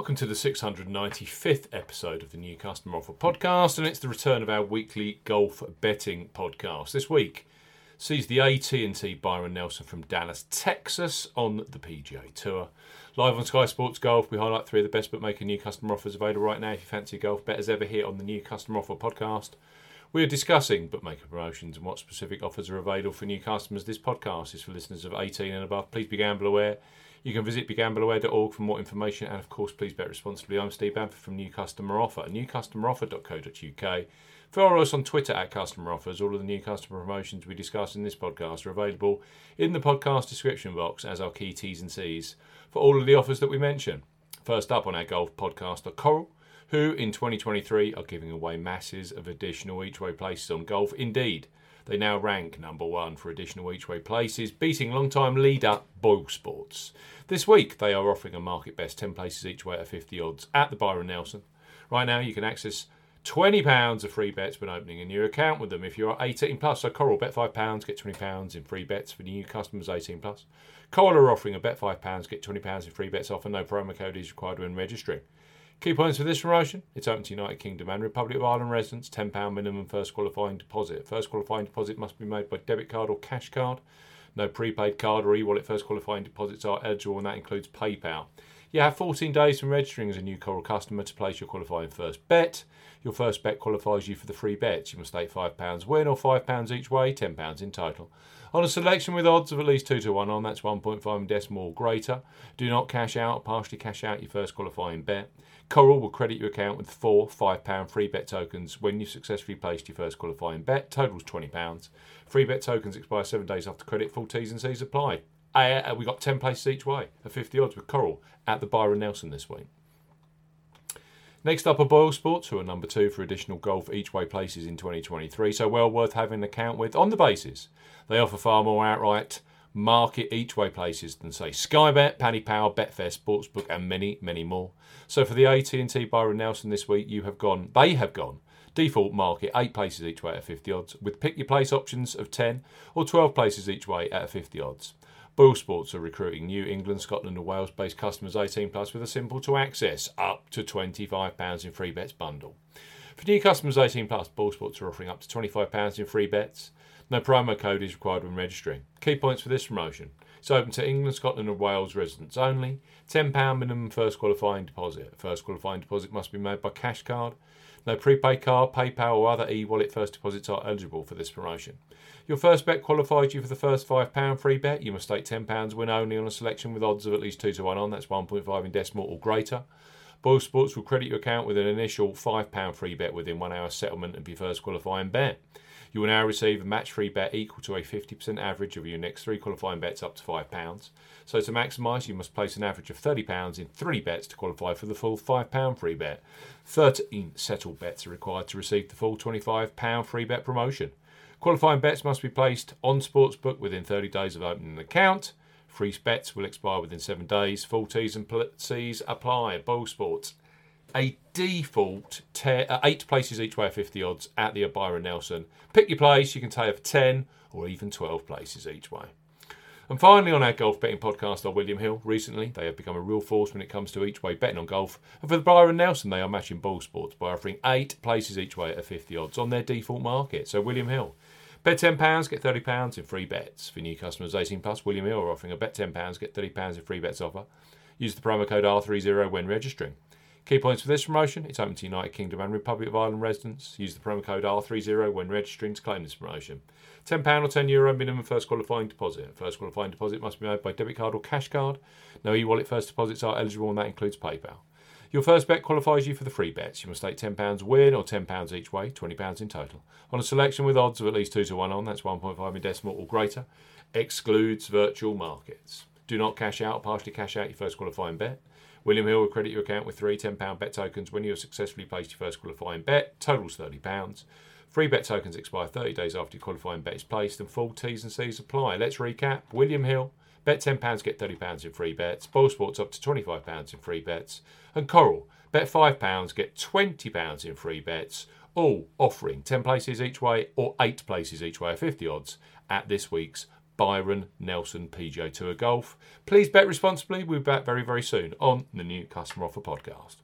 Welcome to the 695th episode of the New Customer Offer Podcast, and it's the return of our weekly golf betting podcast. This week sees the AT&T Byron Nelson from Dallas, Texas, on the PGA Tour. Live on Sky Sports Golf, we highlight three of the best bookmaker new customer offers available right now. If you fancy golf bet as ever here on the New Customer Offer Podcast, we are discussing bookmaker promotions and what specific offers are available for new customers. This podcast is for listeners of 18 and above. Please be gamble aware. You can visit begambleaware.org for more information, and of course, please bet responsibly. I'm Steve Bamford from New Customer Offer, newcustomeroffer.co.uk. Follow us on Twitter at Customer Offers. All of the new customer promotions we discuss in this podcast are available in the podcast description box as our key T's and C's for all of the offers that we mention. First up on our golf podcast are Coral, who in 2023 are giving away masses of additional each way places on golf. Indeed, they now rank number one for additional each way places, beating long-time leader Boyle Sports. This week, they are offering a market best 10 places each way at 50 odds at the Byron Nelson. Right now, you can access £20 of free bets when opening a new account with them if you are 18 plus. So Coral, bet £5, get £20 in free bets for new customers 18 plus. Coral are offering a bet £5, get £20 in free bets offer. No promo code is required when registering. Key points for this promotion it's open to United Kingdom and Republic of Ireland residents, £10 minimum first qualifying deposit. First qualifying deposit must be made by debit card or cash card. No prepaid card or e wallet first qualifying deposits are eligible, and that includes PayPal. You have 14 days from registering as a new Coral customer to place your qualifying first bet. Your first bet qualifies you for the free bets. You must stake £5 win or £5 each way, £10 in total. On a selection with odds of at least 2 to 1 on, that's 1.5 decimal or greater. Do not cash out, partially cash out your first qualifying bet. Coral will credit your account with four £5 free bet tokens when you've successfully placed your first qualifying bet. Totals £20. Free bet tokens expire seven days after credit. Full T's and C's apply. Uh, we got 10 places each way at 50 odds with Coral at the Byron Nelson this week. Next up are Boyle Sports, who are number two for additional golf each way places in 2023, so well worth having an account with on the basis they offer far more outright market each way places than say Sky Bet, Paddy Power, Betfair Sportsbook, and many, many more. So for the AT&T Byron Nelson this week, you have gone, they have gone default market eight places each way at 50 odds, with pick your place options of 10 or 12 places each way at 50 odds. Boyle Sports are recruiting New England, Scotland, and Wales based customers 18 plus with a simple to access up to £25 in free bets bundle. For new customers 18 plus, Boyle Sports are offering up to £25 in free bets. No promo code is required when registering. Key points for this promotion. It's open to England, Scotland, and Wales residents only. £10 minimum first qualifying deposit. First qualifying deposit must be made by cash card. No prepaid card, PayPal, or other e wallet first deposits are eligible for this promotion. Your first bet qualifies you for the first £5 free bet. You must stake £10 win only on a selection with odds of at least 2 to 1 on. That's 1.5 in decimal or greater. Boyle Sports will credit your account with an initial £5 free bet within one hour settlement of your first qualifying bet. You will now receive a match free bet equal to a 50% average of your next three qualifying bets up to £5. So to maximise, you must place an average of £30 in three bets to qualify for the full £5 free bet. 13 settled bets are required to receive the full £25 free bet promotion. Qualifying bets must be placed on Sportsbook within 30 days of opening an account. Free bets will expire within seven days. Full T's and C's apply. Boyle Sports. A default te- uh, eight places each way at 50 odds at the Byron Nelson. Pick your place. You can take for 10 or even 12 places each way. And finally, on our golf betting podcast are William Hill. Recently, they have become a real force when it comes to each way betting on golf. And for the Byron Nelson, they are matching Boyle Sports by offering eight places each way at 50 odds on their default market. So, William Hill. Bet £10, get £30 in free bets. For new customers 18 plus, William Hill are offering a bet £10, get £30 in free bets offer. Use the promo code R30 when registering. Key points for this promotion it's open to United Kingdom and Republic of Ireland residents. Use the promo code R30 when registering to claim this promotion. £10 or €10 Euro minimum first qualifying deposit. First qualifying deposit must be made by debit card or cash card. No e wallet first deposits are eligible, and that includes PayPal. Your first bet qualifies you for the free bets. You must stake £10 win or £10 each way, £20 in total. On a selection with odds of at least 2 to 1 on, that's 1.5 in decimal or greater, excludes virtual markets. Do not cash out or partially cash out your first qualifying bet. William Hill will credit your account with three £10 bet tokens when you have successfully placed your first qualifying bet. Totals £30. Free bet tokens expire 30 days after your qualifying bet is placed and full T's and C's apply. Let's recap. William Hill, bet £10, get £30 in free bets. Boyle Sports up to £25 in free bets. And Coral, bet £5, get £20 in free bets. All offering 10 places each way or 8 places each way at 50 odds at this week's Byron Nelson PGA Tour Golf. Please bet responsibly. We'll be back very, very soon on the new Customer Offer Podcast.